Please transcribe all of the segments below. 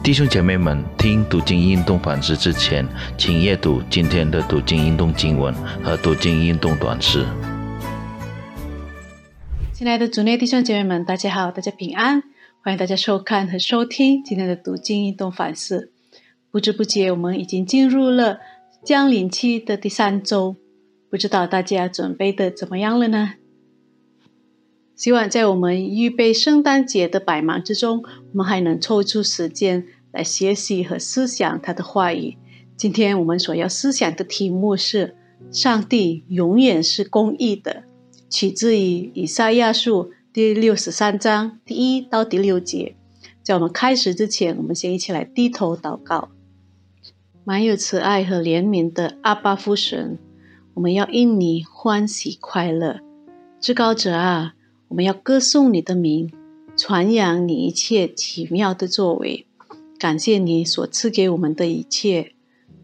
弟兄姐妹们，听读经运动反思之前，请阅读今天的读经运动经文和读经运动短诗。亲爱的主内弟兄姐妹们，大家好，大家平安，欢迎大家收看和收听今天的读经运动反思。不知不觉，我们已经进入了降临期的第三周，不知道大家准备的怎么样了呢？希望在我们预备圣诞节的百忙之中，我们还能抽出时间来学习和思想他的话语。今天我们所要思想的题目是：上帝永远是公义的，取自于以赛亚书第六十三章第一到第六节。在我们开始之前，我们先一起来低头祷告。满有慈爱和怜悯的阿巴夫神，我们要因你欢喜快乐，至高者啊！我们要歌颂你的名，传扬你一切奇妙的作为，感谢你所赐给我们的一切。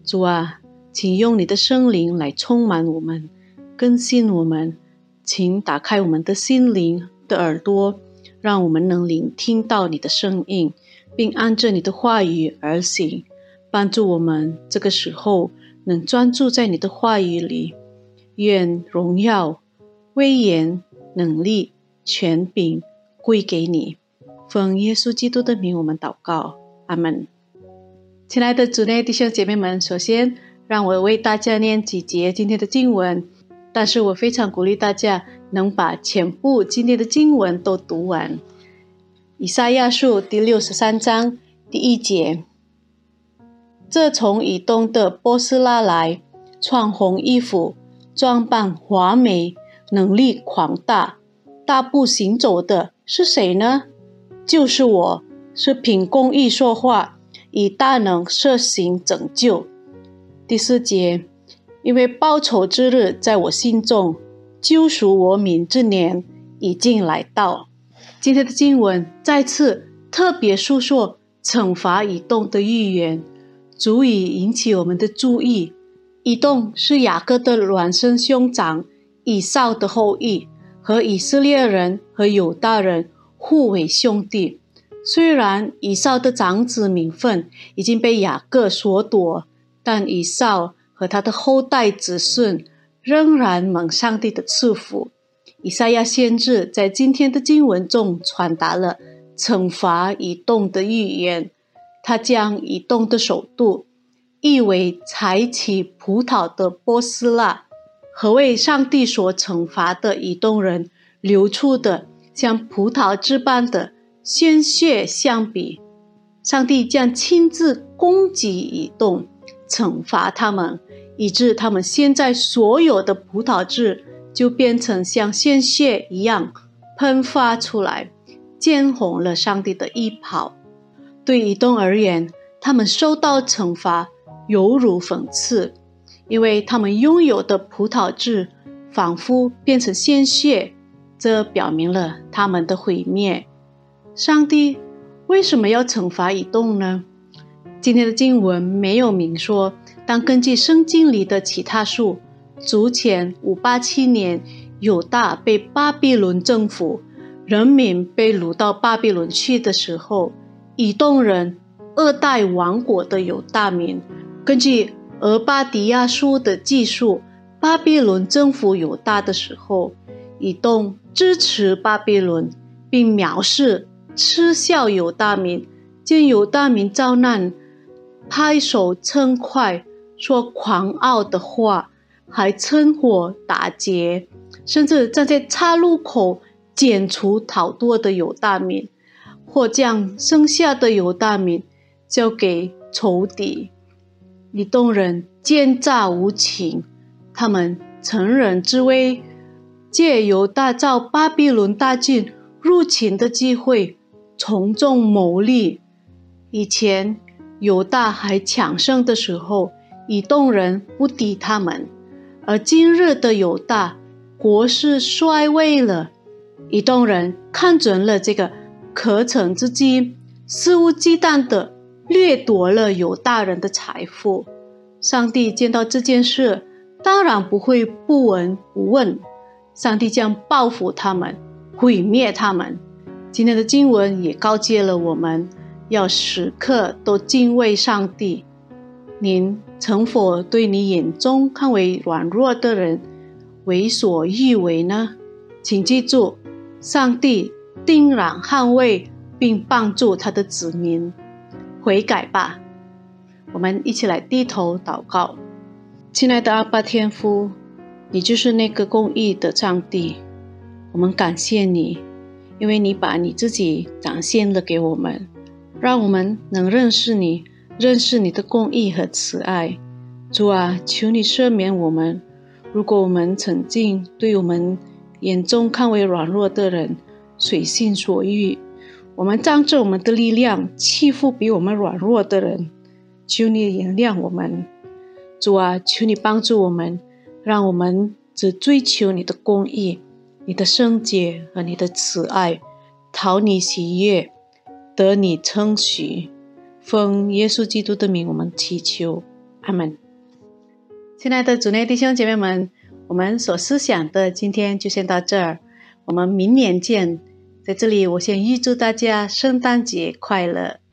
主啊，请用你的圣灵来充满我们，更新我们。请打开我们的心灵的耳朵，让我们能聆听到你的声音，并按着你的话语而行，帮助我们这个时候能专注在你的话语里。愿荣耀、威严、能力。权柄归给你，奉耶稣基督的名，我们祷告，阿门。亲爱的主内弟兄姐妹们，首先让我为大家念几节今天的经文，但是我非常鼓励大家能把全部今天的经文都读完。以赛亚书第六十三章第一节：这从以东的波斯拉来，穿红衣服，装扮华美，能力狂大。大步行走的是谁呢？就是我，是凭公义说话，以大能设行拯救。第四节，因为报仇之日在我心中，救赎我民之年已经来到。今天的经文再次特别诉说惩罚移动的预言，足以引起我们的注意。移动是雅各的孪生兄长以扫的后裔。和以色列人和犹大人互为兄弟。虽然以扫的长子名分已经被雅各所夺，但以扫和他的后代子孙仍然蒙上帝的赐福。以赛亚先知在今天的经文中传达了惩罚以动的预言。他将以动的首都译为采取葡萄的波斯拉。和为上帝所惩罚的以东人流出的像葡萄汁般的鲜血相比，上帝将亲自攻击以东，惩罚他们，以致他们现在所有的葡萄汁就变成像鲜血一样喷发出来，溅红了上帝的衣袍。对以东而言，他们受到惩罚犹如讽刺。因为他们拥有的葡萄汁仿佛变成鲜血，这表明了他们的毁灭。上帝为什么要惩罚以东呢？今天的经文没有明说，但根据圣经里的其他书，主前五八七年，犹大被巴比伦政府人民被掳到巴比伦去的时候，以东人二代王国的犹大民，根据。而巴迪亚书的记述，巴比伦征服犹大的时候，以东支持巴比伦，并藐视、嗤笑犹大民，见犹大民遭难，拍手称快，说狂傲的话，还趁火打劫，甚至站在岔路口剪除逃脱的犹大民，或将剩下的犹大民交给仇敌。以东人奸诈无情，他们乘人之危，借由大造巴比伦大军入侵的机会，从中牟利。以前犹大还强盛的时候，以东人不敌他们；而今日的犹大国势衰微了，以东人看准了这个可乘之机，肆无忌惮的。掠夺了犹大人的财富，上帝见到这件事，当然不会不闻不问。上帝将报复他们，毁灭他们。今天的经文也告诫了我们，要时刻都敬畏上帝。您曾否对你眼中看为软弱的人为所欲为呢？请记住，上帝定然捍卫并帮助他的子民。悔改吧！我们一起来低头祷告。亲爱的阿爸天父，你就是那个公义的上帝，我们感谢你，因为你把你自己展现了给我们，让我们能认识你。认识你的公义和慈爱，主啊，求你赦免我们。如果我们曾经对我们眼中看为软弱的人随心所欲，我们仗着我们的力量欺负比我们软弱的人，求你原谅我们。主啊，求你帮助我们，让我们只追求你的公义、你的圣洁和你的慈爱，讨你喜悦，得你称许。奉耶稣基督的名，我们祈求，阿门。亲爱的主内弟兄姐妹们，我们所思想的今天就先到这儿，我们明年见。在这里，我先预祝大家圣诞节快乐。